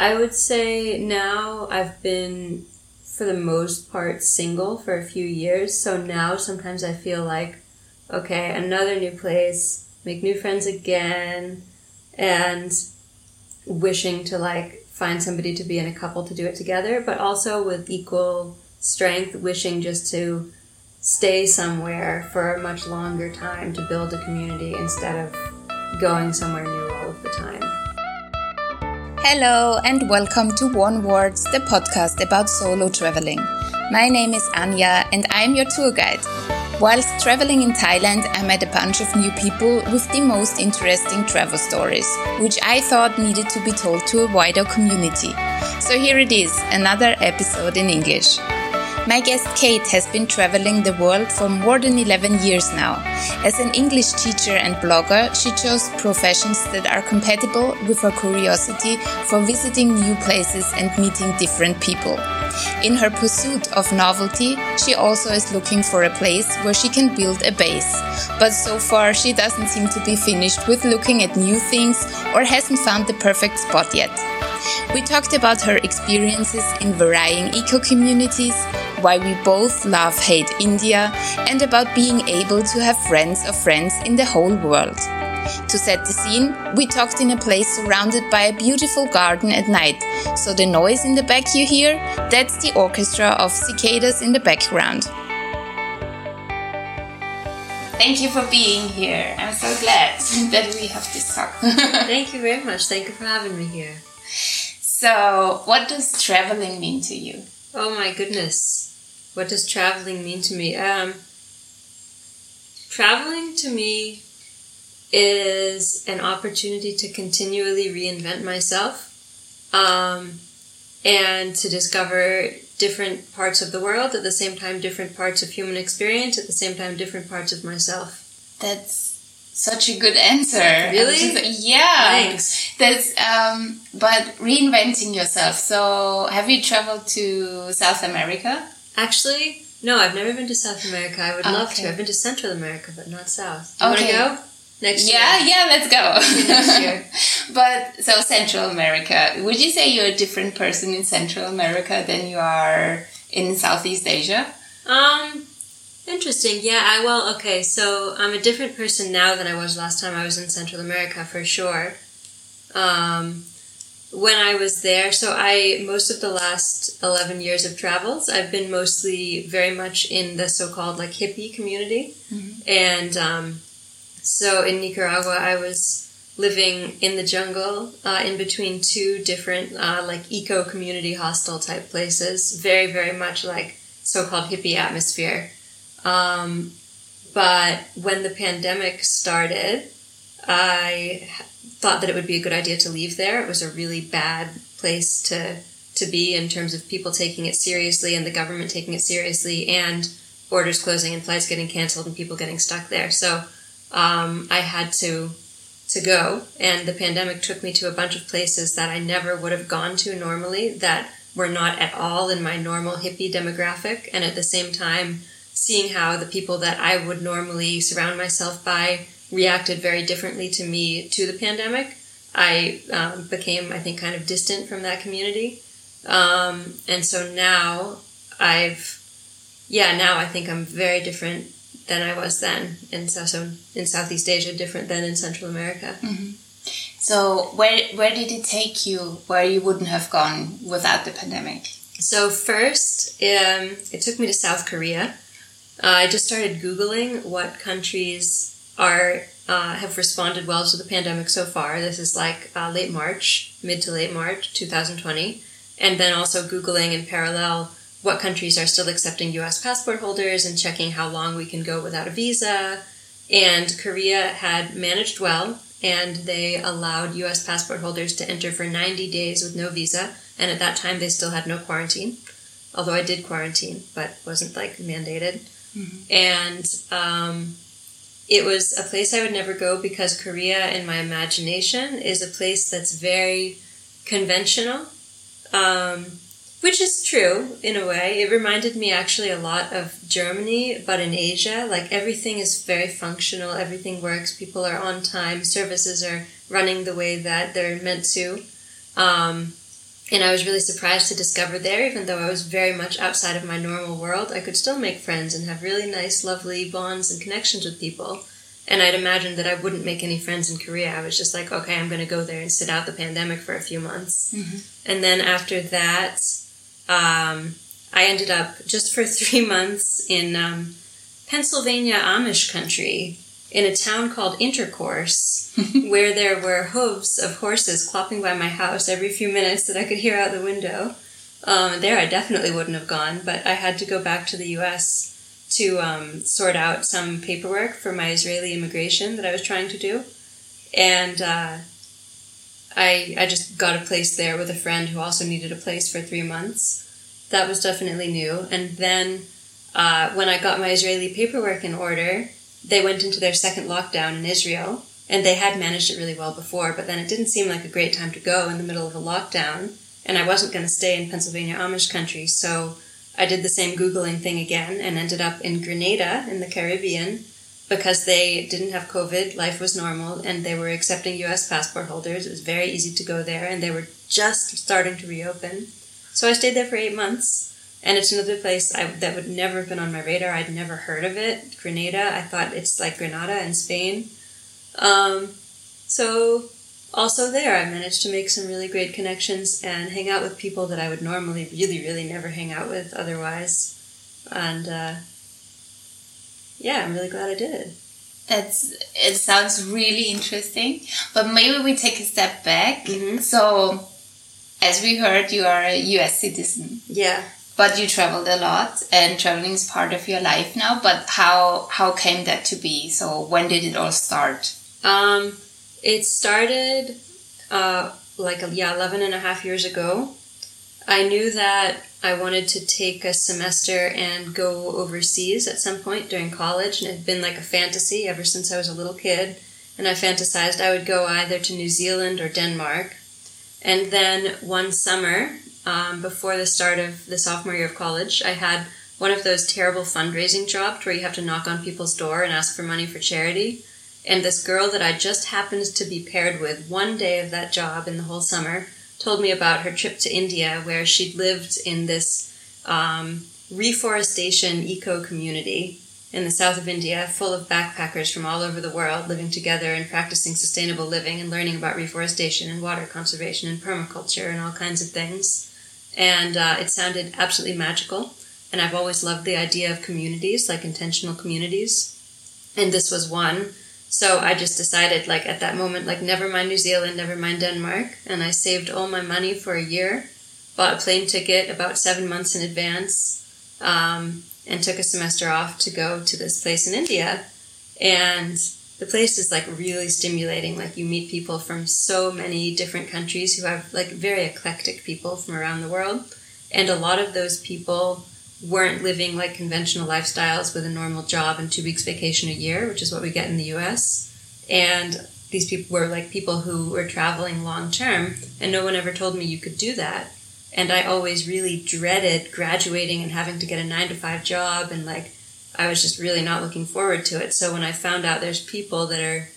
I would say now I've been, for the most part, single for a few years. So now sometimes I feel like, okay, another new place, make new friends again, and wishing to like find somebody to be in a couple to do it together, but also with equal strength, wishing just to stay somewhere for a much longer time to build a community instead of going somewhere new all of the time. Hello and welcome to Onewards, the podcast about solo traveling. My name is Anja, and I'm your tour guide. Whilst traveling in Thailand, I met a bunch of new people with the most interesting travel stories, which I thought needed to be told to a wider community. So here it is, another episode in English. My guest Cait has been traveling the world for more than 11 years now. As an English teacher and blogger, she chose professions that are compatible with her curiosity for visiting new places and meeting different people. In her pursuit of novelty, she also is looking for a place where she can build a base. But so far, she doesn't seem to be finished with looking at new things or hasn't found the perfect spot yet. We talked about her experiences in varying eco communities, why we both love hate India, and about being able to have friends of friends in the whole world. To set the scene, we talked in a place surrounded by a beautiful garden at night, so the noise in the back you hear, that's the orchestra of cicadas in the background. Thank you for being here. I'm so glad that we have this talk. Thank you very much. Thank you for having me here. So, what does traveling mean to you? Oh my goodness. What does traveling mean to me? Um, traveling to me is an opportunity to continually reinvent myself um, and to discover different parts of the world at the same time, different parts of human experience at the same time, different parts of myself. That's such a good answer. Really? Just, yeah. Thanks. That's um, but reinventing yourself. So, have you traveled to South America? Actually, no, I've never been to South America. I would love to. I've been to Central America, but not South. Do you Okay. want to go? Next year? Yeah, year. yeah. Let's go. next year. but so Central America. Would you say you're a different person in Central America than you are in Southeast Asia? Um, interesting. Yeah, I well, okay. So I'm a different person now than I was last time I was in Central America for sure. Um, when I was there, so I most of the last eleven years of travels, I've been mostly very much in the so-called like hippie community, and um, so in Nicaragua, I was living in the jungle uh, in between two different uh, like eco community hostel type places. Very very much like so-called hippie atmosphere. Um, but when the pandemic started i thought that it would be a good idea to leave there. It was a really bad place to to be in terms of people taking it seriously and the government taking it seriously and borders closing and flights getting canceled and people getting stuck there. So um, i had to to go. And the pandemic took me to a bunch of places that I never would have gone to normally that were not at all in my normal hippie demographic. And at the same time seeing how the people that I would normally surround myself by reacted very differently to me to the pandemic I um, became I think kind of distant from that community um, and so now I've yeah now I think I'm very different than I was then in so so in Southeast Asia, different than in Central America. So where where did it take you where you wouldn't have gone without the pandemic? So first, um, it took me to South Korea. Uh, I just started googling what countries are uh, have responded well to the pandemic so far. This is like uh, late March, mid to late March, 2020, and then also googling in parallel what countries are still accepting U.S. passport holders and checking how long we can go without a visa. And Korea had managed well, and they allowed U.S. passport holders to enter for 90 days with no visa. And at that time, they still had no quarantine. Although I did quarantine, but wasn't like mandated. And um, it was a place I would never go because Korea, in my imagination, is a place that's very conventional. Um, which is true in a way. It reminded me actually a lot of Germany, but in Asia. Like everything is very functional, everything works, people are on time, services are running the way that they're meant to. Um, and I was really surprised to discover there, even though I was very much outside of my normal world, I could still make friends and have really nice, lovely bonds and connections with people. And I'd imagined that I wouldn't make any friends in Korea. I was just like, okay, I'm going to go there and sit out the pandemic for a few months. Mm-hmm. And then after that, um, I ended up just for three months in um, Pennsylvania Amish country in a town called Intercourse, where there were hooves of horses clopping by my house every few minutes that I could hear out the window. Um, there, I definitely wouldn't have gone, but I had to go back to the U.S. to um, sort out some paperwork for my Israeli immigration that I was trying to do, and uh, I I just got a place there with a friend who also needed a place for three months. That was definitely new, and then uh, when I got my Israeli paperwork in order they went into their second lockdown in Israel, and they had managed it really well before, but then it didn't seem like a great time to go in the middle of a lockdown, and I wasn't going to stay in Pennsylvania Amish country, so I did the same Googling thing again and ended up in Grenada in the Caribbean because they didn't have COVID, life was normal, and they were accepting US passport holders. It was very easy to go there, and they were just starting to reopen. So I stayed there for eight months and it's another place I, that would never have been on my radar. I'd never heard of it. Grenada. I thought it's like Granada in Spain. Um, so also there, I managed to make some really great connections and hang out with people that I would normally really, really never hang out with otherwise. And uh, yeah, I'm really glad I did. That's it. Sounds really interesting. But maybe we take a step back. Mm-hmm. So, as we heard, you are a U.S. citizen. Yeah but you traveled a lot and traveling is part of your life now but how how came that to be? So when did it all start? Um it started uh like yeah 11 and a half years ago. I knew that i wanted to take a semester and go overseas at some point during college and it had been like a fantasy ever since i was a little kid. And i fantasized i would go either to new zealand or denmark. And then one summer um, before the start of the sophomore year of college, I had one of those terrible fundraising jobs where you have to knock on people's door and ask for money for charity. And this girl that I just happened to be paired with one day of that job in the whole summer told me about her trip to India where she'd lived in this um, reforestation eco community in the south of India, full of backpackers from all over the world living together and practicing sustainable living and learning about reforestation and water conservation and permaculture and all kinds of things and uh, it sounded absolutely magical. And I've always loved the idea of communities, like intentional communities, and this was one. So I just decided, like at that moment, like never mind New Zealand, never mind Denmark, and I saved all my money for a year, bought a plane ticket about seven months in advance, um, and took a semester off to go to this place in India, and the place is like really stimulating. Like you meet people from so many different countries who have like very eclectic people from around the world. And a lot of those people weren't living like conventional lifestyles with a normal job and two weeks vacation a year, which is what we get in the US. And these people were like people who were traveling long term, and no one ever told me you could do that. And I always really dreaded graduating and having to get a nine to five job and like I was just really not looking forward to it. So when I found out there's people that are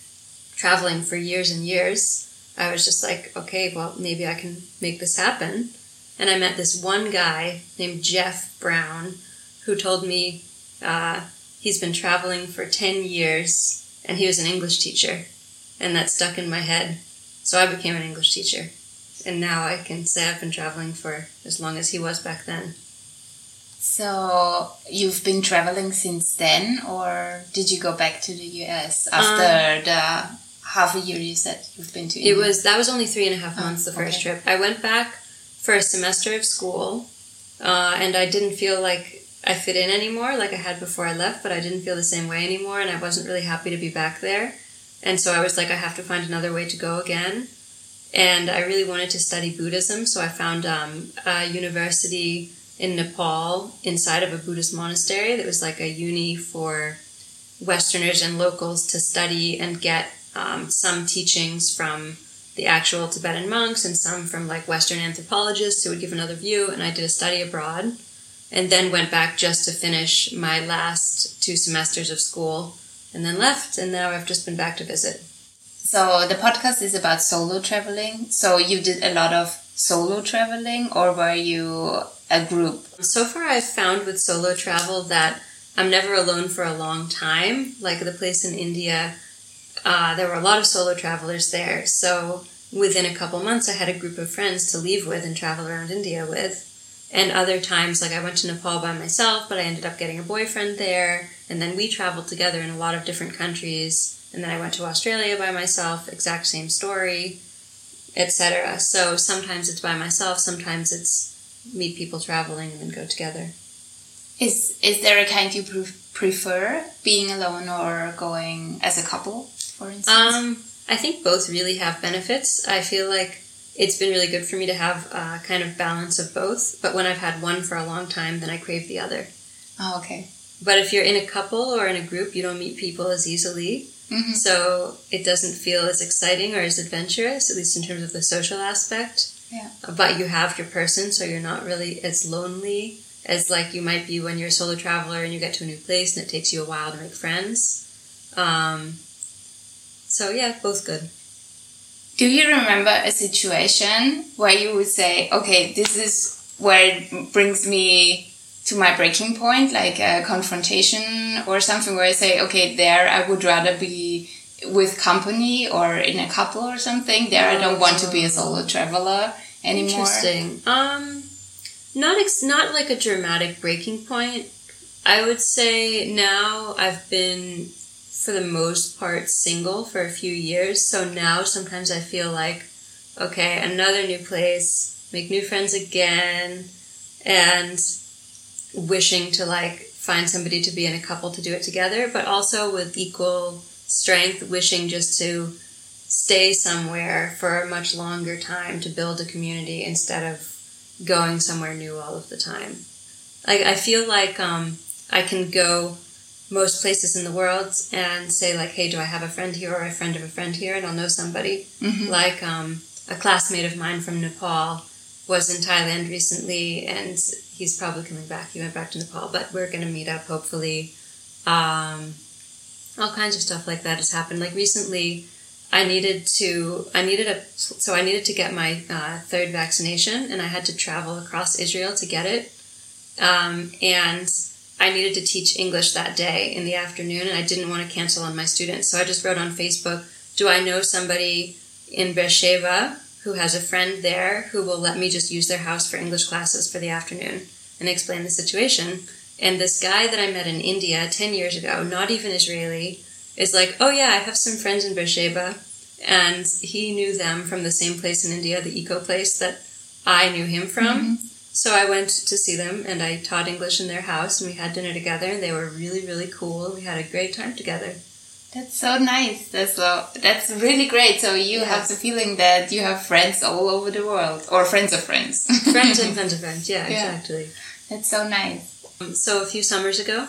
traveling for years and years, I was just like, okay, well, maybe I can make this happen. And I met this one guy named Jeff Brown who told me uh, he's been traveling for 10 years and he was an English teacher. And that stuck in my head. So I became an English teacher. And now I can say I've been traveling for as long as he was back then. So you've been traveling since then, or did you go back to the US after um, the half a year you said you've been to? India? It was that was only three and a half months. Oh, the first okay. trip, I went back for a semester of school, uh, and I didn't feel like I fit in anymore, like I had before I left. But I didn't feel the same way anymore, and I wasn't really happy to be back there. And so I was like, I have to find another way to go again. And I really wanted to study Buddhism, so I found um, a university in Nepal inside of a Buddhist monastery that was like a uni for Westerners and locals to study and get um, some teachings from the actual Tibetan monks and some from like Western anthropologists who would give another view. And I did a study abroad and then went back just to finish my last two semesters of school and then left. And now I've just been back to visit. So the podcast is about solo traveling. So you did a lot of solo traveling or were you a group? So far, I've found with solo travel that I'm never alone for a long time. Like the place in India, uh, there were a lot of solo travelers there. So within a couple months, I had a group of friends to leave with and travel around India with. And other times, like I went to Nepal by myself, but I ended up getting a boyfriend there. And then we traveled together in a lot of different countries. And then I went to Australia by myself, exact same story, etc. So sometimes it's by myself, sometimes it's meet people traveling and then go together. Is is there a kind you pre- prefer, being alone or going as a couple, for instance? Um, I think both really have benefits. I feel like it's been really good for me to have a kind of balance of both. But when I've had one for a long time, then I crave the other. Oh, okay. But if you're in a couple or in a group, you don't meet people as easily. Mm-hmm. So it doesn't feel as exciting or as adventurous, at least in terms of the social aspect. Yeah. But you have your person, so you're not really as lonely as like you might be when you're a solo traveler and you get to a new place and it takes you a while to make friends. Um, so yeah, both good. Do you remember a situation where you would say, okay, this is where it brings me to my breaking point, like a confrontation or something where I say, okay, there I would rather be with company or in a couple or something. There I don't want to be a solo traveler anymore. Interesting. Um, not ex- not like a dramatic breaking point. I would say now I've been for the most part single for a few years. So now sometimes I feel like, okay, another new place, make new friends again, and wishing to like find somebody to be in a couple to do it together, but also with equal strength, wishing just to stay somewhere for a much longer time to build a community instead of going somewhere new all of the time. Like I feel like um, I can go most places in the world and say like, hey, do I have a friend here or a friend of a friend here, and I'll know somebody. Mm-hmm. Like um, a classmate of mine from Nepal was in Thailand recently, and he's probably coming back. He went back to Nepal, but we're going to meet up hopefully. Um, all kinds of stuff like that has happened. Like recently, I needed to I needed a so I needed to get my uh, third vaccination, and I had to travel across Israel to get it. Um, and I needed to teach English that day in the afternoon, and I didn't want to cancel on my students. So I just wrote on Facebook, Do I know somebody in Beersheba who has a friend there who will let me just use their house for English classes for the afternoon? And explain the situation. And this guy that I met in India 10 years ago, not even Israeli, is like, Oh, yeah, I have some friends in Beersheba. And he knew them from the same place in India, the eco place that I knew him from. Mm-hmm. So I went to see them and I taught English in their house and we had dinner together and they were really, really cool. We had a great time together. That's so nice. That's so, that's really great. So you yeah. have the feeling that you have friends all over the world or friends of friends. friends and friends of friends. Yeah, yeah, exactly. That's so nice. So a few summers ago,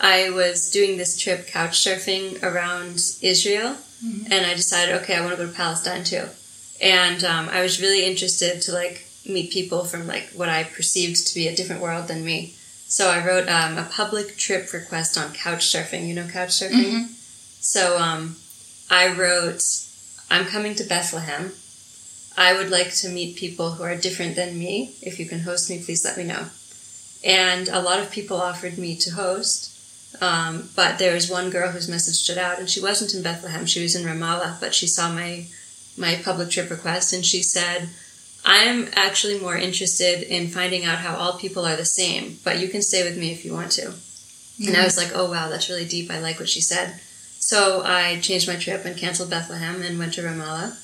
I was doing this trip couch surfing around Israel mm-hmm. and I decided, okay, I want to go to Palestine too. And um, I was really interested to like meet people from like what I perceived to be a different world than me. So I wrote um, a public trip request on couch surfing. You know couch surfing? Mm-hmm. So um, I wrote, I'm coming to Bethlehem. I would like to meet people who are different than me. If you can host me, please let me know. And a lot of people offered me to host. Um, but there was one girl whose message stood out, and she wasn't in Bethlehem. She was in Ramallah, but she saw my my public trip request, and she said, I'm actually more interested in finding out how all people are the same, but you can stay with me if you want to. Mm-hmm. And I was like, oh wow, that's really deep. I like what she said. So I changed my trip and canceled Bethlehem and went to Ramallah.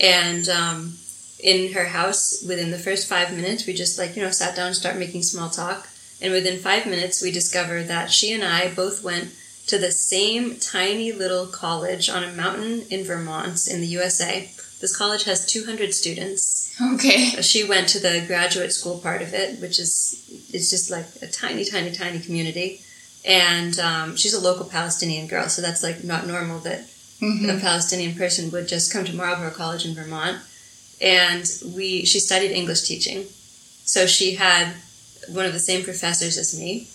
And um, in her house, within the first five minutes, we just like, you know, sat down and started making small talk. And within five minutes, we discovered that she and I both went to the same tiny little college on a mountain in Vermont in the USA. This college has 200 students. Okay. She went to the graduate school part of it, which is it's just like a tiny, tiny, tiny community. And um, she's a local Palestinian girl, so that's like not normal that mm-hmm. a Palestinian person would just come to Marlboro College in Vermont. And we she studied English teaching, so she had one of the same professors as me.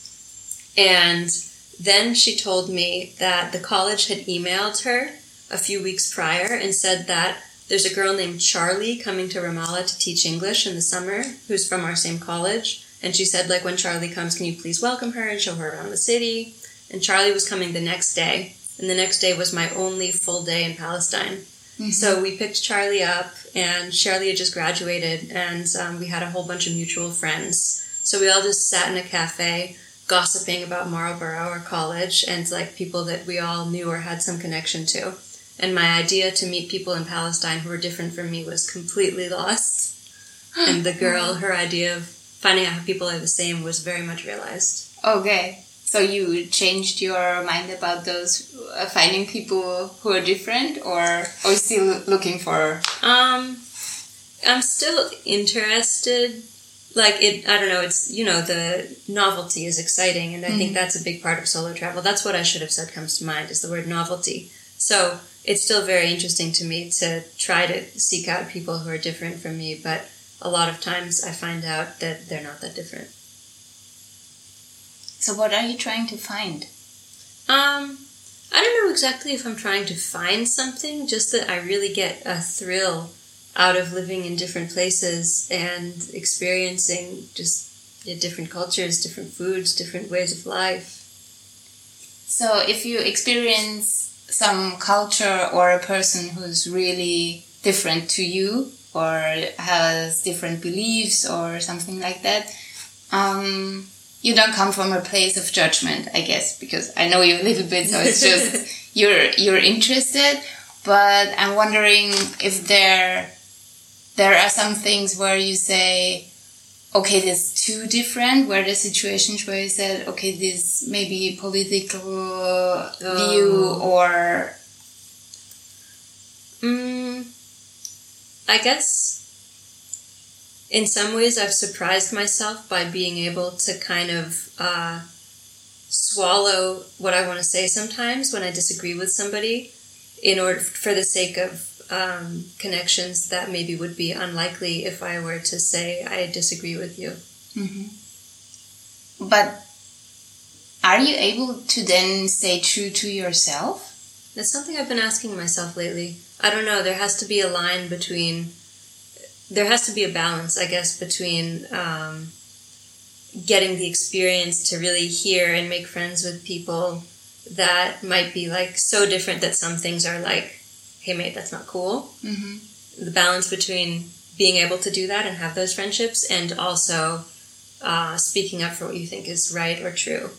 And then she told me that the college had emailed her a few weeks prior and said that there's a girl named Charlie coming to Ramallah to teach English in the summer who's from our same college. And she said, like, when Charlie comes, can you please welcome her and show her around the city? And Charlie was coming the next day. And the next day was my only full day in Palestine. Mm-hmm. So we picked Charlie up, and Charlie had just graduated, and um, we had a whole bunch of mutual friends. So we all just sat in a cafe gossiping about Marlboro or college and like people that we all knew or had some connection to. And my idea to meet people in Palestine who were different from me was completely lost. and the girl, her idea of finding out how people are the same was very much realized. Okay. So you changed your mind about those uh, finding people who are different, or are still looking for? Um, I'm still interested like it i don't know it's you know the novelty is exciting and i mm-hmm. think that's a big part of solo travel that's what i should have said comes to mind is the word novelty so it's still very interesting to me to try to seek out people who are different from me but a lot of times i find out that they're not that different so what are you trying to find um i don't know exactly if i'm trying to find something just that i really get a thrill out of living in different places and experiencing just different cultures, different foods, different ways of life. So, if you experience some culture or a person who's really different to you or has different beliefs or something like that, um, you don't come from a place of judgment, I guess, because I know you live a little bit, so it's just you're you're interested. But I'm wondering if there there are some things where you say, okay, there's too different, where the situations where you said, okay, this maybe political oh. view or. Mm, I guess in some ways I've surprised myself by being able to kind of uh, swallow what I want to say sometimes when I disagree with somebody in order for the sake of um, connections that maybe would be unlikely if I were to say I disagree with you. Mm-hmm. But are you able to then stay true to yourself? That's something I've been asking myself lately. I don't know. There has to be a line between. There has to be a balance, I guess, between um, getting the experience to really hear and make friends with people that might be like so different that some things are like hey mate that's not cool. Mm-hmm. the balance between being able to do that and have those friendships and also uh, speaking up for what you think is right or true.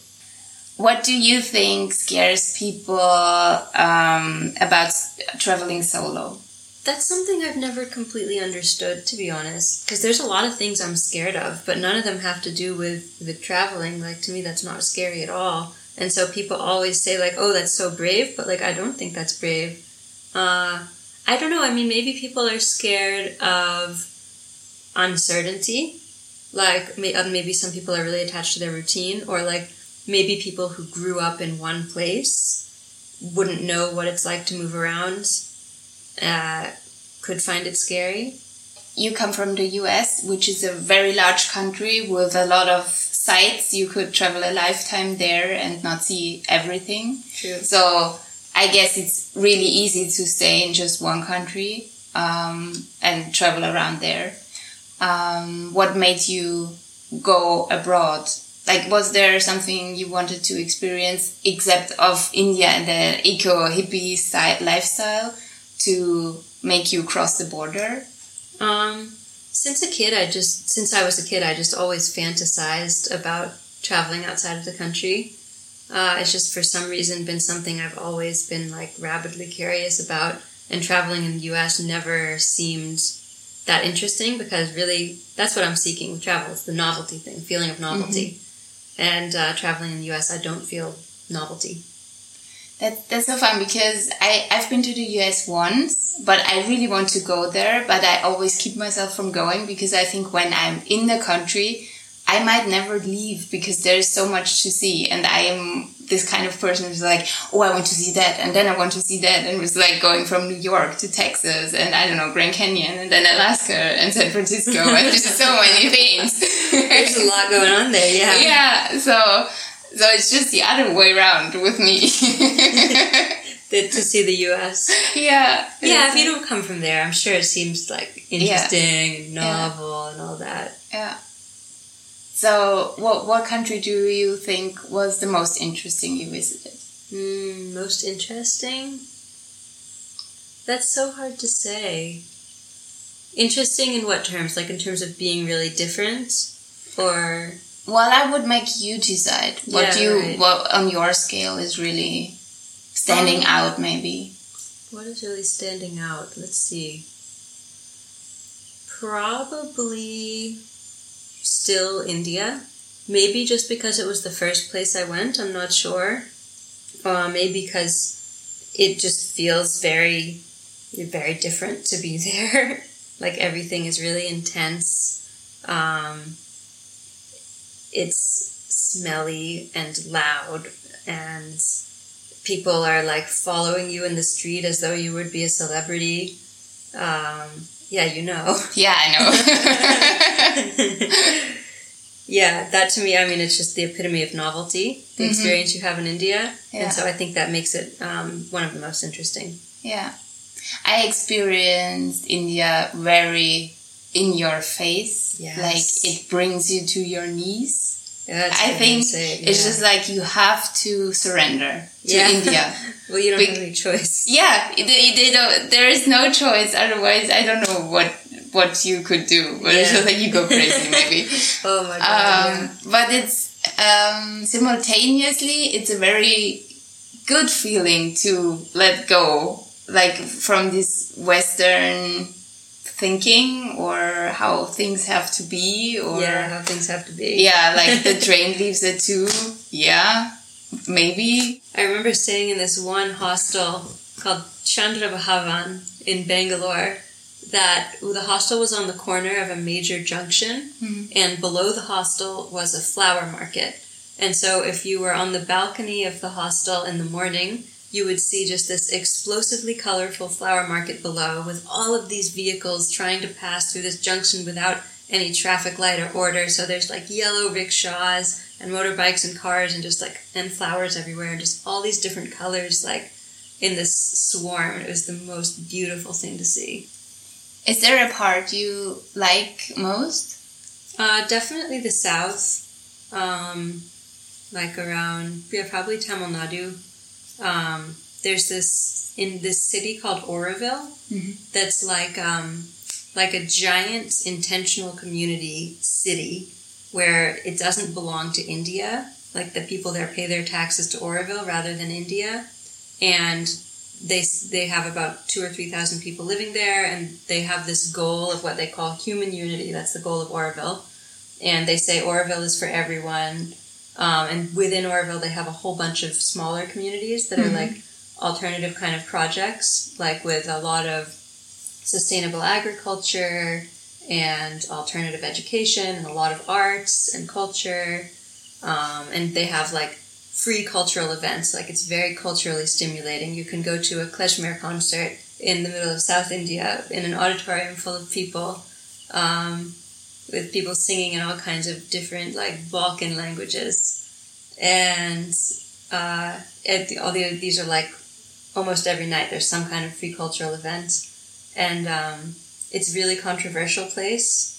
What do you think scares people um, about traveling solo that's something I've never completely understood, to be honest. Because there's a lot of things I'm scared of, but none of them have to do with with traveling. Like to me, that's not scary at all. And so people always say like, "Oh, that's so brave," but like I don't think that's brave. Uh, I don't know. I mean, maybe people are scared of uncertainty. Like maybe some people are really attached to their routine, or like maybe people who grew up in one place wouldn't know what it's like to move around. Uh, could find it scary. You come from the US, which is a very large country with a lot of sites. You could travel a lifetime there and not see everything. True. So I guess it's really easy to stay in just one country um, and travel around there. Um, what made you go abroad? Like, was there something you wanted to experience except of India and the eco hippie style lifestyle to make you cross the border? Um, since a kid, I just since I was a kid, I just always fantasized about traveling outside of the country. Uh, it's just for some reason been something I've always been like rabidly curious about, and traveling in the U.S. never seemed that interesting because really that's what I'm seeking with travel. It's the novelty thing, feeling of novelty, mm-hmm. and uh, traveling in the U.S. I don't feel novelty. That, that's so fun because I, I've been to the US once, but I really want to go there, but I always keep myself from going because I think when I'm in the country, I might never leave because there's so much to see. And I am this kind of person who's like, oh, I want to see that. And then I want to see that. And was like going from New York to Texas and I don't know, Grand Canyon and then Alaska and San Francisco and just so many things. There's a lot going on there. Yeah. Yeah. So, so it's just the other way around with me. to see the U.S. Yeah. Yeah, if you don't come from there, I'm sure it seems like interesting and novel and all that. Yeah. So, what what country do you think was the most interesting you visited? Mm, most interesting? That's so hard to say. Interesting in what terms? Like in terms of being really different, or well, I would make you decide what Yeah, you right. what on your scale is really standing Um, out. Maybe. what is really standing out? Let's see. Probably still India. Maybe just because it was the first place I went. I'm not sure. Uh, maybe because it just feels very, very different to be there. like everything is really intense. Um, it's smelly and loud, and people are like following you in the street as though you would be a celebrity. Um, yeah, you know. Yeah, I know. yeah, that to me, I mean, it's just the epitome of novelty, the Mhm. experience you have in India. Yeah. And so I think that makes it um, one of the most interesting. Yeah. I experienced India very in your face. Yes. Like it brings you to your knees. Yeah, I think it, it's just like you have to surrender to Yeah. India. well, you don't big- have any choice. Yeah, they, they don't, there is no choice. Otherwise, I don't know what what you could do. But it's Yeah. just like you go crazy, maybe. Oh my god. um, but it's um, simultaneously it's a very good feeling to let go like from this western thinking or how things have to be or yeah, how things have to be. yeah like the train leaves at two yeah maybe I remember staying in this one hostel called Chandra Bhavan in Bangalore. That the hostel was on the corner of a major junction, Mhm. and below the hostel was a flower market. And so, if you were on the balcony of the hostel in the morning, you would see just this explosively colorful flower market below with all of these vehicles trying to pass through this junction without any traffic light or order. So there's like yellow rickshaws and motorbikes and cars and just like and flowers everywhere and just all these different colors like in this swarm. It was the most beautiful thing to see. is there a part you like most Uh, definitely the south, um, like around yeah, probably Tamil Nadu. Um, there's this in this city called Auroville Mhm. that's like um, like a giant intentional community city where it doesn't belong to India. Like the people there pay their taxes to Auroville rather than India, and they they have about two or three thousand people living there, and they have this goal of what they call human unity. That's the goal of Auroville, and they say Auroville is for everyone. Um, and within Auroville, they have a whole bunch of smaller communities that are Mhm. like alternative kind of projects, like with a lot of sustainable agriculture and alternative education and a lot of arts and culture. Um, and they have like free cultural events. Like it's very culturally stimulating. You can go to a klezmer concert in the middle of South India in an auditorium full of people, um, with people singing in all kinds of different like Balkan languages, and uh, it, all the, these are like almost every night. There's some kind of free cultural event, and um, it's a really controversial place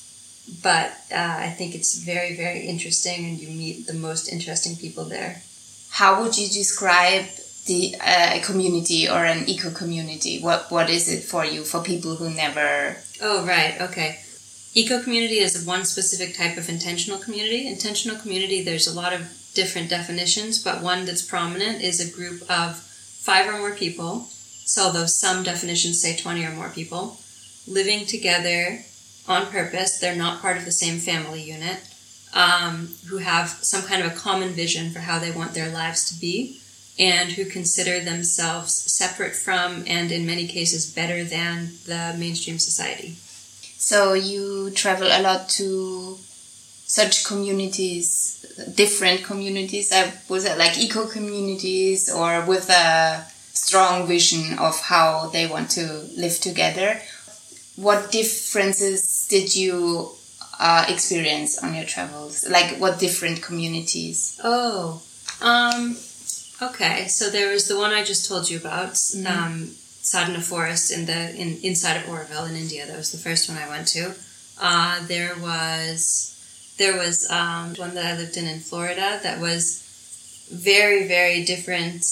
but uh, I think it's very, very interesting, and you meet the most interesting people there. how would you describe the uh, community or an eco community what what is it for you for people who never Oh, right, okay. Eco community is one specific type of intentional community. Intentional community, there's a lot of different definitions, but one that's prominent is a group of five or more people. So, although some definitions say 20 or more people, living together on purpose, they're not part of the same family unit, um, who have some kind of a common vision for how they want their lives to be, and who consider themselves separate from and in many cases better than the mainstream society. So you travel a lot to such communities, different communities. I was it like eco communities or with a strong vision of how they want to live together. What differences did you uh, experience on your travels? Like what different communities? Oh, um, Okay, so there was the one I just told you about, Mhm. um, Sadhana Forest in the in inside of Auroville in India. That was the first one I went to. Uh, there was there was um, one that I lived in in Florida that was very very different.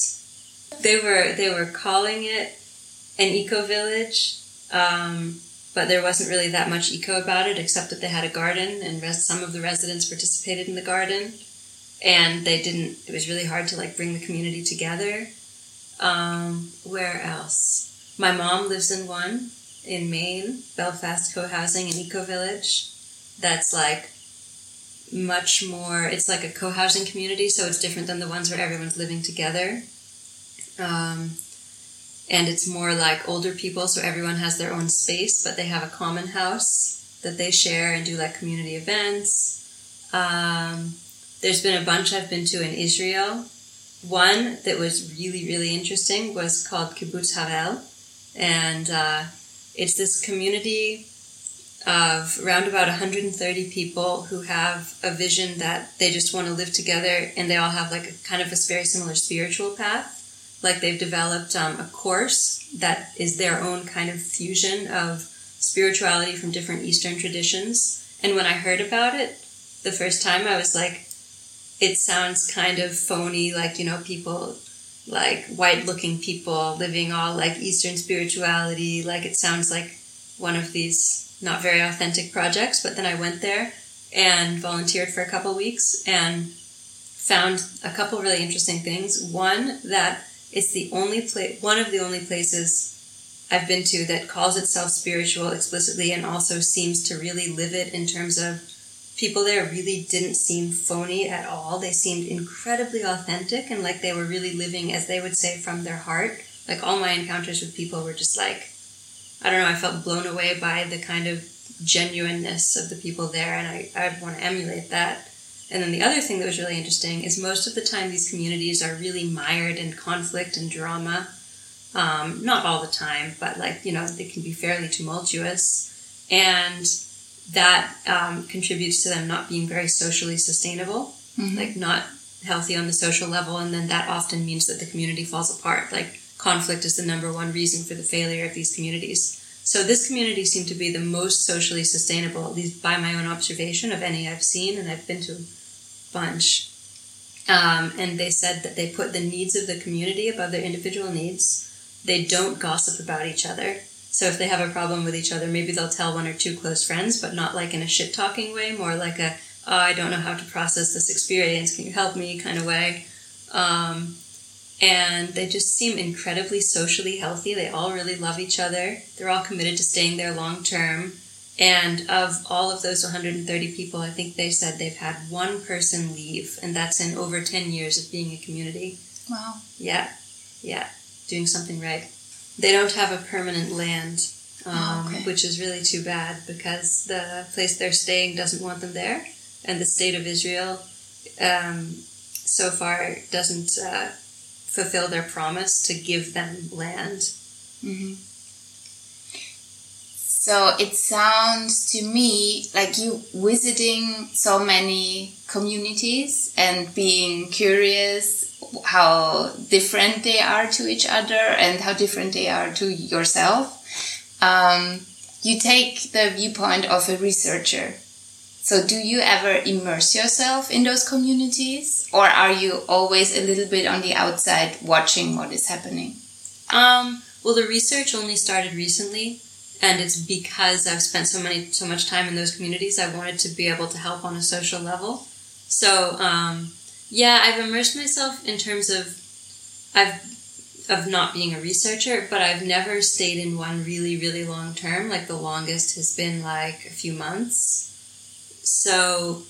They were they were calling it an eco village, um, but there wasn't really that much eco about it, except that they had a garden and res- some of the residents participated in the garden and they didn't it was really hard to like bring the community together um, where else? My mom lives in one in maine belfast co-housing and eco village. That's like much more it's like a co-housing community so it's different than the ones where everyone's living together. Um, and it's more like older people so everyone has their own space but they have a common house that they share and do like community events. Um, there's been a bunch I've been to in Israel. One that was really, really interesting was called Kibbutz Harel. And uh, it's this community of around about 130 people who have a vision that they just want to live together and they all have like a kind of a very similar spiritual path. Like they've developed um, a course that is their own kind of fusion of spirituality from different Eastern traditions. And when I heard about it the first time, I was like, it sounds kind of phony, like, you know, people like white looking people living all like Eastern spirituality. Like it sounds like one of these not very authentic projects. But then I went there and volunteered for a couple weeks and found a couple really interesting things. One, that it's the only place, one of the only places I've been to that calls itself spiritual explicitly and also seems to really live it in terms of people there really didn't seem phony at all. They seemed incredibly authentic and like they were really living, as they would say, from their heart. Like all my encounters with people were just like, I don't know, I felt blown away by the kind of genuineness of the people there, and I, I'd want to emulate that. And then the other thing that was really interesting is most of the time these communities are really mired in conflict and drama. Um, not all the time, but like, you know, they can be fairly tumultuous. And that um, contributes to them not being very socially sustainable, Mhm. like not healthy on the social level, and then that often means that the community falls apart. Like conflict is the number one reason for the failure of these communities. So this community seemed to be the most socially sustainable, at least by my own observation of any I've seen, and I've been to a bunch. Um, and they said that they put the needs of the community above their individual needs. They don't gossip about each other. So if they have a problem with each other, maybe they'll tell one or two close friends, but not like in a shit talking way, more like a, oh, I don't know how to process this experience, can you help me kind of way. Um, and they just seem incredibly socially healthy. They all really love each other. They're all committed to staying there long term. And of all of those 130 people, I think they said they've had one person leave, and that's in over 10 years of being a community. Wow. Yeah, yeah, doing something right. They don't have a permanent land, um, Oh, okay. which is really too bad because the place they're staying doesn't want them there, and the state of Israel um, so far doesn't uh, fulfill their promise to give them land. hmm So it sounds to me like you visiting so many communities and being curious how different they are to each other and how different they are to yourself. Um, you take the viewpoint of a researcher. So do you ever immerse yourself in those communities or are you always a little bit on the outside watching what is happening? Um, well, the research only started recently, and it's because I've spent so many so much time in those communities. I wanted to be able to help on a social level. So, um, yeah, I've immersed myself in terms of I've of not being a researcher, but I've never stayed in one really, really long term. Like the longest has been like a few months. So,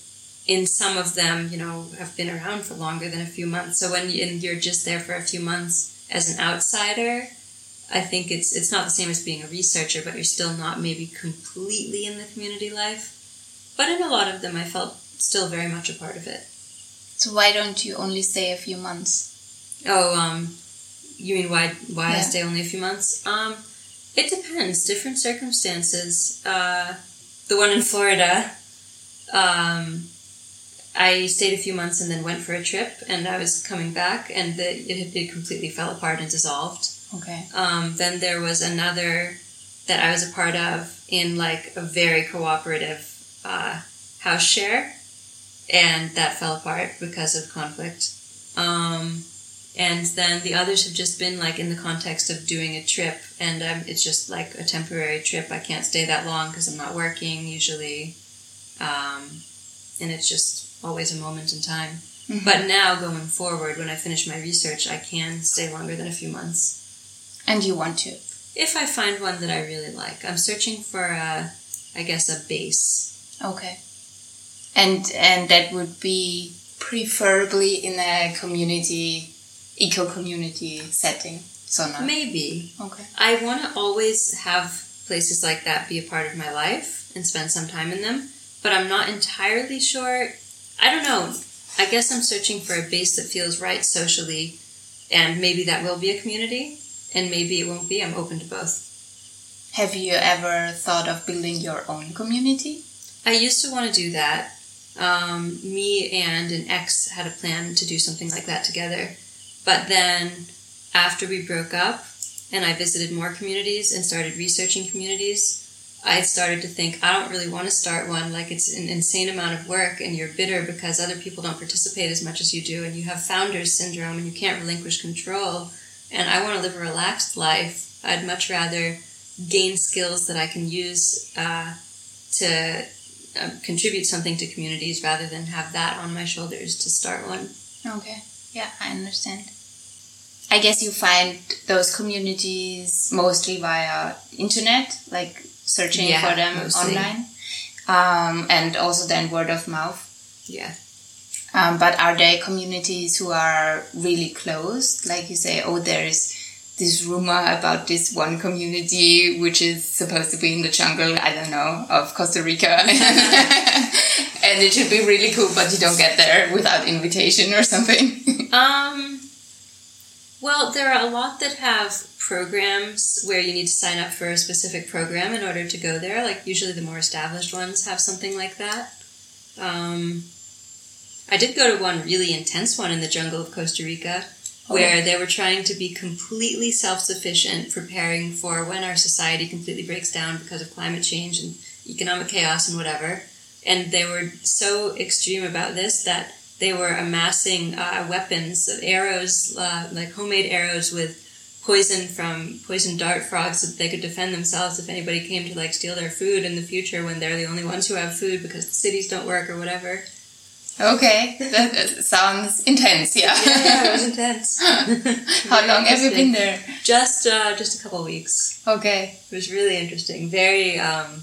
in some of them, you know, have been around for longer than a few months. So when you're just there for a few months as an outsider, I think it's it's not the same as being a researcher, but you're still not maybe completely in the community life. But in a lot of them, I felt still very much a part of it. So why don't you only stay a few months? Oh, um, you mean why why I stay only a few months? Um, it depends. Different circumstances. Uh, the one in Florida, um, I stayed a few months and then went for a trip, and I was coming back, and the, it, it completely fell apart and dissolved. Okay. Um, then there was another that I was a part of in like a very cooperative uh, house share, and that fell apart because of conflict. Um, and then the others have just been like in the context of doing a trip, and um, it's just like a temporary trip. I can't stay that long because I'm not working usually, um, and it's just always a moment in time. Mm-hmm. But now going forward, when I finish my research, I can stay longer than a few months. And you want to? If I find one that I really like, I'm searching for a, I guess, a base. Okay. And and that would be preferably in a community, eco community setting. So not maybe. Okay. I want to always have places like that be a part of my life and spend some time in them, but I'm not entirely sure I don't know. I guess I'm searching for a base that feels right socially, and maybe that will be a community, and maybe it won't be. I'm open to both. Have you ever thought of building your own community? I used to want to do that. Um, me and an ex had a plan to do something like that together. But then after we broke up and I visited more communities and started researching communities, I started to think I don't really want to start one. Like it's an insane amount of work, and you're bitter because other people don't participate as much as you do, and you have founders syndrome, and you can't relinquish control. And I want to live a relaxed life. I'd much rather gain skills that I can use uh, to uh, contribute something to communities rather than have that on my shoulders to start one. Okay. Yeah, I understand. I guess you find those communities mostly via internet, like searching yeah, for them mostly. online, um, and also then word of mouth. Yeah. Um, but are there communities who are really closed? Like you say, oh, there is this rumor about this one community which is supposed to be in the jungle, I don't know, of Costa Rica. and it should be really cool, but you don't get there without invitation or something. um, well, there are a lot that have programs where you need to sign up for a specific program in order to go there. Like usually the more established ones have something like that. Um, I did go to one really intense one in the jungle of Costa Rica oh. where they were trying to be completely self sufficient, preparing for when our society completely breaks down because of climate change and economic chaos and whatever. And they were so extreme about this that they were amassing uh, weapons, arrows, uh, like homemade arrows with poison from poison dart frogs so that they could defend themselves if anybody came to like steal their food in the future when they're the only ones who have food because the cities don't work or whatever. Okay, that sounds intense. Yeah, yeah, it was intense. How long have you been there? Just, uh, just a couple weeks. Okay, it was really interesting. Very, um,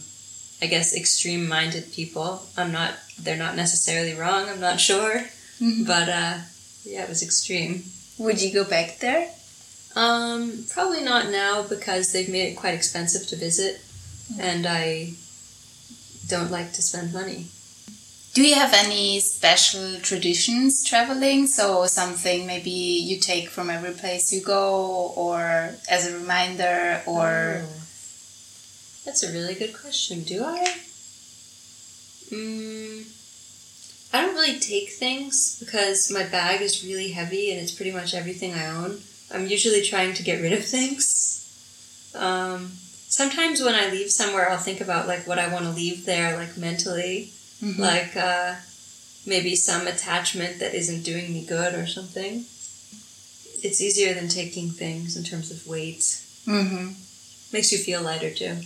I guess, extreme-minded people. I'm not. They're not necessarily wrong. I'm not sure, mm-hmm. but uh, yeah, it was extreme. Would you go back there? Um, probably not now because they've made it quite expensive to visit, and I don't like to spend money. Do you have any special traditions traveling? So something maybe you take from every place you go, or as a reminder, or. Oh. That's a really good question. Do I? Mm, I don't really take things because my bag is really heavy and it's pretty much everything I own. I'm usually trying to get rid of things. Um, sometimes when I leave somewhere, I'll think about like what I want to leave there, like mentally, mm-hmm. like uh, maybe some attachment that isn't doing me good or something. It's easier than taking things in terms of weight. Mm-hmm. Makes you feel lighter too.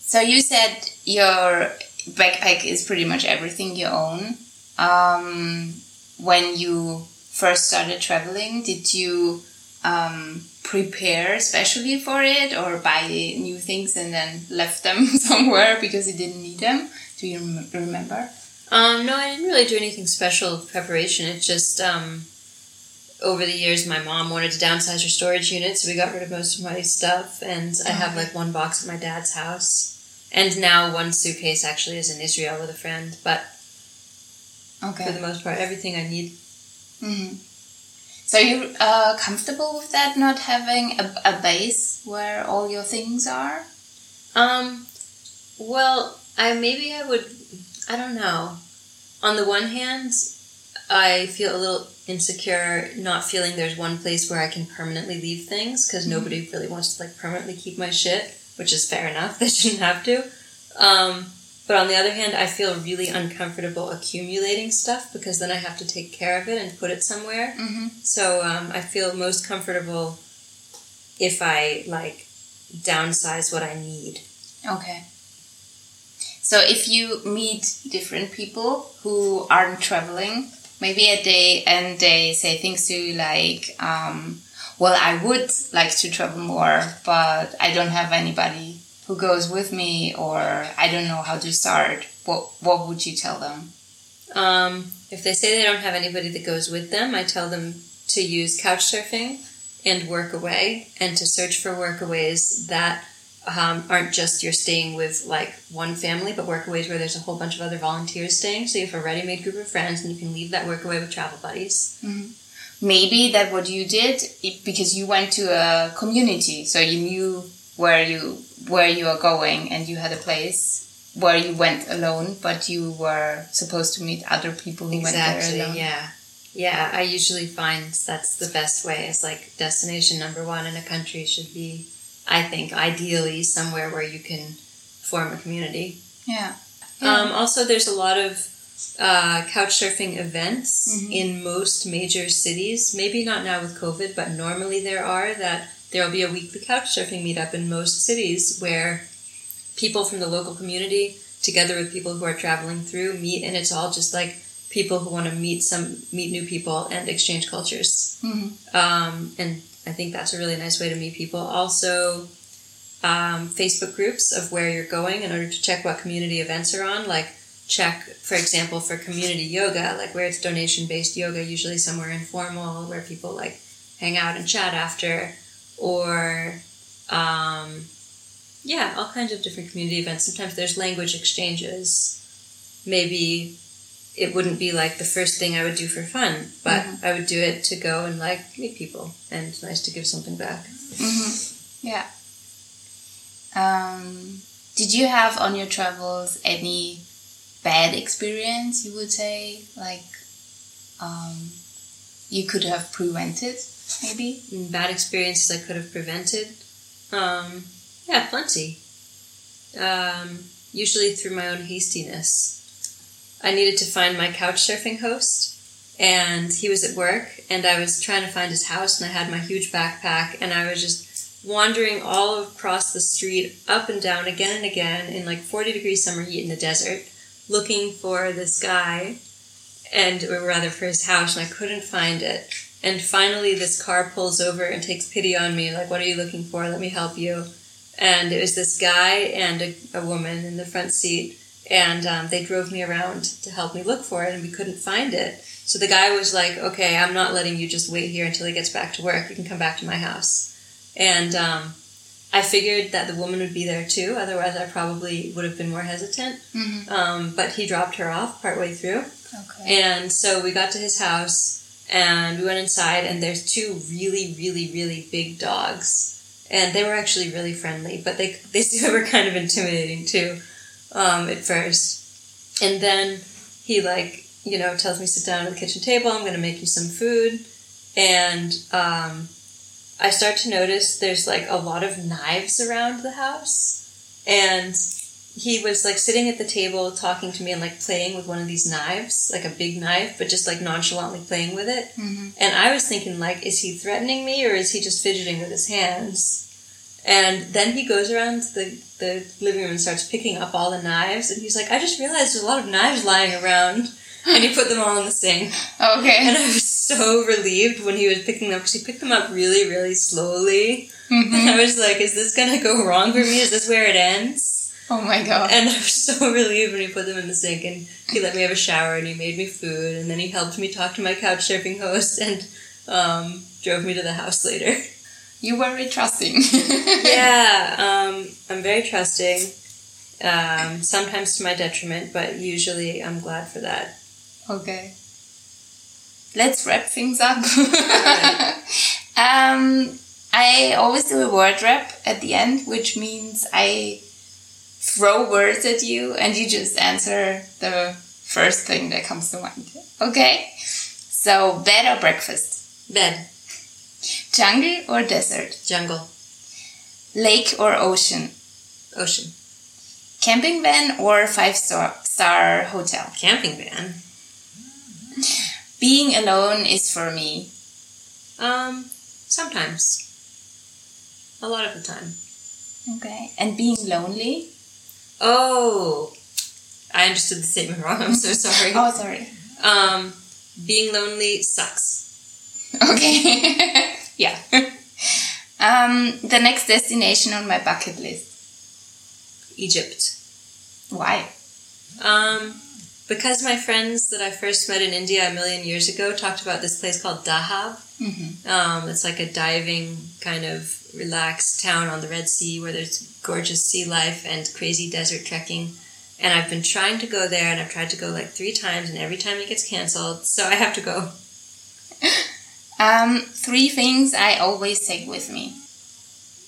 so you said your backpack is pretty much everything you own. Um, when you first started traveling, did you um, prepare especially for it or buy new things and then left them somewhere because you didn't need them? Do you rem remember? Um, no, I didn't really do anything special preparation. It's just um, over the years, my mom wanted to downsize her storage unit, so we got rid of most of my stuff. And I have like one box at my dad's house, and now one suitcase actually is in Israel with a friend. But okay. for the most part, everything I need Mm-hmm. So you're uh, comfortable with that, not having a, a base where all your things are? Um, well, I maybe I would. I don't know. on the one hand, I feel a little insecure not feeling there's one place where I can permanently leave things because mm-hmm. nobody really wants to like permanently keep my shit, which is fair enough. They shouldn't have to. Um, but on the other hand, I feel really uncomfortable accumulating stuff because then I have to take care of it and put it somewhere. Mm-hmm. So um, I feel most comfortable if I like downsize what I need. Okay. So if you meet different people who aren't traveling, maybe a day and they say things to you like, um, well, I would like to travel more, but I don't have anybody who goes with me or I don't know how to start, what what would you tell them? Um, if they say they don't have anybody that goes with them, I tell them to use couch surfing and Workaway and to search for workaways that um, aren't just you're staying with like one family, but workaways where there's a whole bunch of other volunteers staying. So you have a ready-made group of friends, and you can leave that workaway with travel buddies. Mm-hmm. Maybe that what you did because you went to a community, so you knew where you where you are going, and you had a place where you went alone, but you were supposed to meet other people who exactly, went there alone. Yeah. Yeah, I usually find that's the best way. It's like destination number one in a country should be I think ideally somewhere where you can form a community. Yeah. yeah. Um, also, there's a lot of uh, couch surfing events mm-hmm. in most major cities. Maybe not now with COVID, but normally there are. That there will be a weekly couch surfing meetup in most cities where people from the local community, together with people who are traveling through, meet, and it's all just like people who want to meet some meet new people and exchange cultures. Mm-hmm. Um, and I think that's a really nice way to meet people. Also, um, Facebook groups of where you're going in order to check what community events are on. Like, check, for example, for community yoga, like where it's donation based yoga, usually somewhere informal where people like hang out and chat after. Or, um, yeah, all kinds of different community events. Sometimes there's language exchanges. Maybe it wouldn't be like the first thing I would do for fun, but mm-hmm. I would do it to go and like meet people, and it's nice to give something back. Mm-hmm. Yeah. Um, did you have on your travels any bad experience? You would say like um, you could have prevented, maybe mm, bad experiences I could have prevented. Um, yeah, plenty. Um, usually through my own hastiness. I needed to find my couch surfing host, and he was at work, and I was trying to find his house, and I had my huge backpack, and I was just wandering all across the street, up and down, again and again, in like 40 degree summer heat in the desert, looking for this guy, and or rather for his house, and I couldn't find it. And finally, this car pulls over and takes pity on me, like, What are you looking for? Let me help you. And it was this guy and a, a woman in the front seat and um, they drove me around to help me look for it and we couldn't find it. So the guy was like okay i'm not letting you just wait here until he gets back to work. You can come back to my house. And um, i figured that the woman would be there too otherwise i probably would have been more hesitant. Mm-hmm. um, but he dropped her off partway through. Okay. and so we got to his house and we went inside and there's two really really really big dogs. And they were actually really friendly but they, they were kind of intimidating too um, at first. And then he like, you know, tells me sit down at the kitchen table, I'm gonna make you some food. And um, I start to notice there's like a lot of knives around the house. And he was like sitting at the table talking to me and like playing with one of these knives, like a big knife, but just like nonchalantly playing with it. Mm-hmm. And I was thinking, like, is he threatening me or is he just fidgeting with his hands? And then he goes around the, the living room and starts picking up all the knives. And he's like, I just realized there's a lot of knives lying around. And he put them all in the sink. Okay. And I was so relieved when he was picking them because he picked them up really, really slowly. Mm-hmm. And I was like, is this going to go wrong for me? Is this where it ends? Oh my god. And I was so relieved when he put them in the sink and he let me have a shower and he made me food and then he helped me talk to my couch surfing host and um, drove me to the house later. You were very trusting. yeah, um, I'm very trusting. Um, sometimes to my detriment, but usually I'm glad for that. Okay. Let's wrap things up. um, I always do a word wrap at the end, which means I throw words at you and you just answer the first thing that comes to mind. Okay. So, bed or breakfast? Bed. Jungle or desert? Jungle. Lake or ocean? Ocean. Camping van or five star, star hotel? Camping van. Being alone is for me. Um, sometimes. A lot of the time. Okay. And being lonely? Oh, I understood the statement wrong. I'm so sorry. Oh, sorry. Um, being lonely sucks. Okay. yeah. um, the next destination on my bucket list. Egypt. Why? Um, because my friends that I first met in India a million years ago talked about this place called Dahab. Mm-hmm. Um, it's like a diving kind of relaxed town on the Red Sea where there's gorgeous sea life and crazy desert trekking. And I've been trying to go there, and I've tried to go like three times, and every time it gets canceled, so I have to go. Um, three things I always take with me.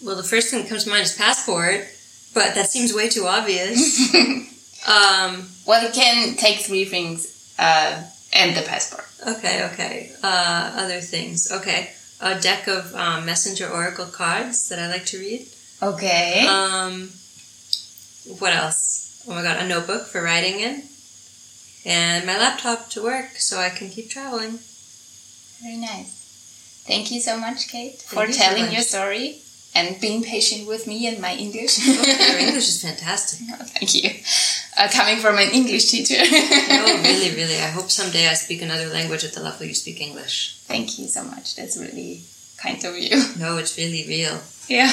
Well, the first thing that comes to mind is passport, but that seems way too obvious. um, Well, you can take three things uh, and the passport. okay, okay. Uh, other things. Okay. A deck of um, Messenger Oracle cards that I like to read. Okay. Um, what else? Oh my god, a notebook for writing in. And my laptop to work so I can keep traveling. Very nice. Thank you so much, Cait, Thank for you telling much. your story and being patient with me and my English. Oh, your English is fantastic. Thank you. Uh, coming from an English teacher. No, really, really. I hope someday I speak another language at the level you speak English. Thank you so much. That's really kind of you. No, it's really real. Yeah.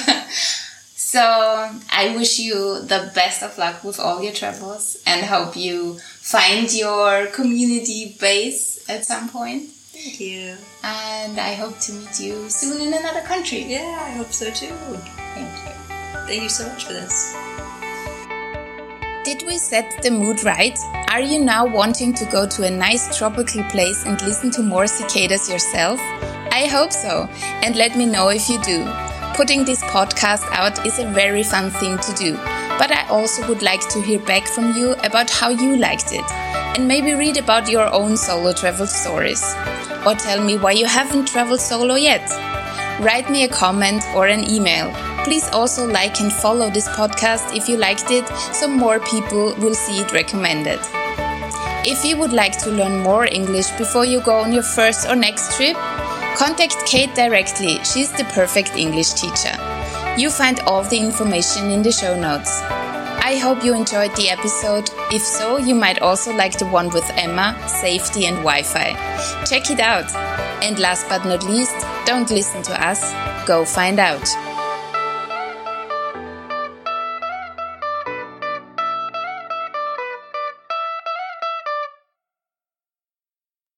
So I wish you the best of luck with all your travels and hope you find your community base at some point. Thank you. And I hope to meet you soon in another country. Yeah, I hope so too. Thank you. Thank you so much for this. Did we set the mood right? Are you now wanting to go to a nice tropical place and listen to more cicadas yourself? I hope so, and let me know if you do. Putting this podcast out is a very fun thing to do, but I also would like to hear back from you about how you liked it, and maybe read about your own solo travel stories. Or tell me why you haven't traveled solo yet. Write me a comment or an email. Please also like and follow this podcast if you liked it, so more people will see it recommended. If you would like to learn more English before you go on your first or next trip, contact Cait directly. She's the perfect English teacher. You find all the information in the show notes. I hope you enjoyed the episode. If so, you might also like the one with Emma, safety and Wi Fi. Check it out. And last but not least, don't listen to us, go find out.